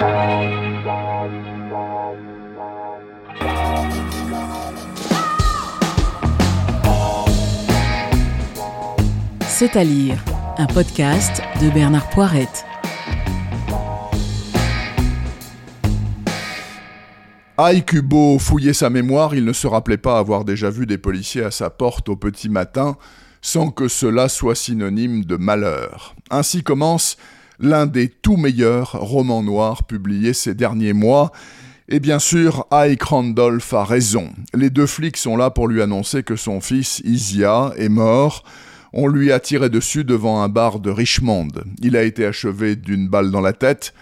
C'est à lire, un podcast de Bernard Poirette. Ike Kubo fouillait sa mémoire, il ne se rappelait pas avoir déjà vu des policiers à sa porte au petit matin, sans que cela soit synonyme de malheur. Ainsi commence l'un des tout meilleurs romans noirs publiés ces derniers mois, et bien sûr, Ike Randolph a raison. Les deux flics sont là pour lui annoncer que son fils, Isia, est mort, on lui a tiré dessus devant un bar de Richmond. Il a été achevé d'une balle dans la tête.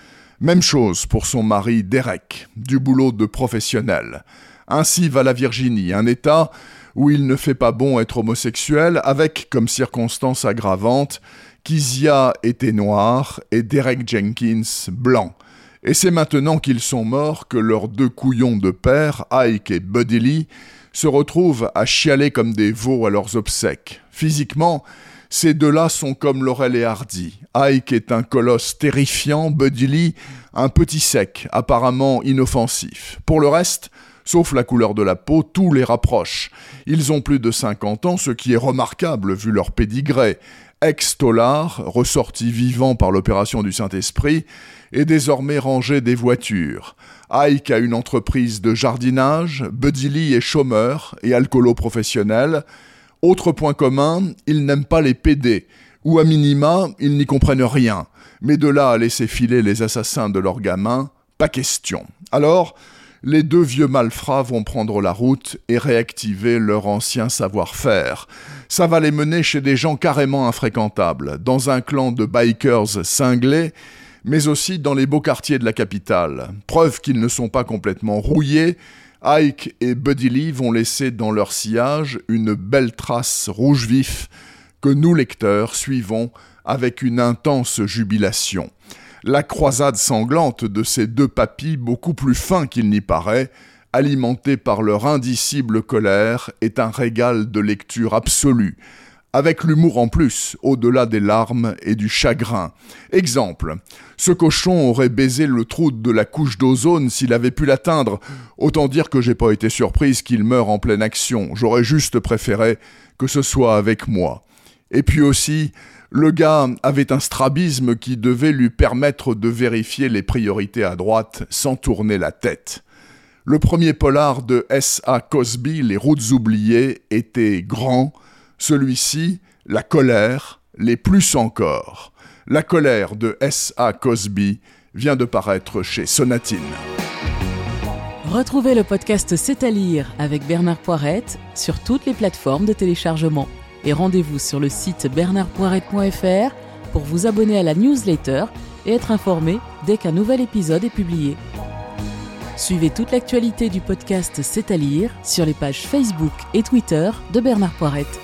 Même chose pour son mari Derek, du boulot de professionnel. Ainsi va la Virginie, un État où il ne fait pas bon être homosexuel, avec comme circonstance aggravante qu'Isia était noir et Derek Jenkins blanc. Et c'est maintenant qu'ils sont morts que leurs deux couillons de père, Ike et Buddy Lee, se retrouvent à chialer comme des veaux à leurs obsèques. Physiquement, ces deux-là sont comme Laurel et Hardy. Ike est un colosse terrifiant, Buddy Lee, un petit sec, apparemment inoffensif. Pour le reste, sauf la couleur de la peau, tout les rapproche. Ils ont plus de 50 ans, ce qui est remarquable vu leur pédigré. Ex-Tollard, ressorti vivant par l'opération du Saint-Esprit, est désormais rangé des voitures. Ike a une entreprise de jardinage, Buddy Lee est chômeur et alcoolo professionnel. Autre point commun, ils n'aiment pas les PD, ou à minima, ils n'y comprennent rien. Mais de là à laisser filer les assassins de leurs gamins, pas question. Alors, les deux vieux malfrats vont prendre la route et réactiver leur ancien savoir-faire. Ça va les mener chez des gens carrément infréquentables, dans un clan de bikers cinglés, mais aussi dans les beaux quartiers de la capitale. Preuve qu'ils ne sont pas complètement rouillés, Ike et Buddy Lee vont laisser dans leur sillage une belle trace rouge vif que nous lecteurs suivons avec une intense jubilation. La croisade sanglante de ces deux papis, beaucoup plus fins qu'il n'y paraît, alimentés par leur indicible colère, est un régal de lecture absolue, avec l'humour en plus, au-delà des larmes et du chagrin. Exemple, ce cochon aurait baisé le trou de la couche d'ozone s'il avait pu l'atteindre. Autant dire que j'ai pas été surprise qu'il meure en pleine action. J'aurais juste préféré que ce soit avec moi. Et puis aussi, le gars avait un strabisme qui devait lui permettre de vérifier les priorités à droite sans tourner la tête. Le premier polar de S.A. Cosby, Les routes oubliées, était grand, celui-ci, La colère, les plus encore. La colère de S.A. Cosby vient de paraître chez Sonatine. Retrouvez le podcast C'est à lire avec Bernard Poirette sur toutes les plateformes de téléchargement. Et rendez-vous sur le site bernardpoirette.fr pour vous abonner à la newsletter et être informé dès qu'un nouvel épisode est publié. Suivez toute l'actualité du podcast C'est à lire sur les pages Facebook et Twitter de Bernard Poirette.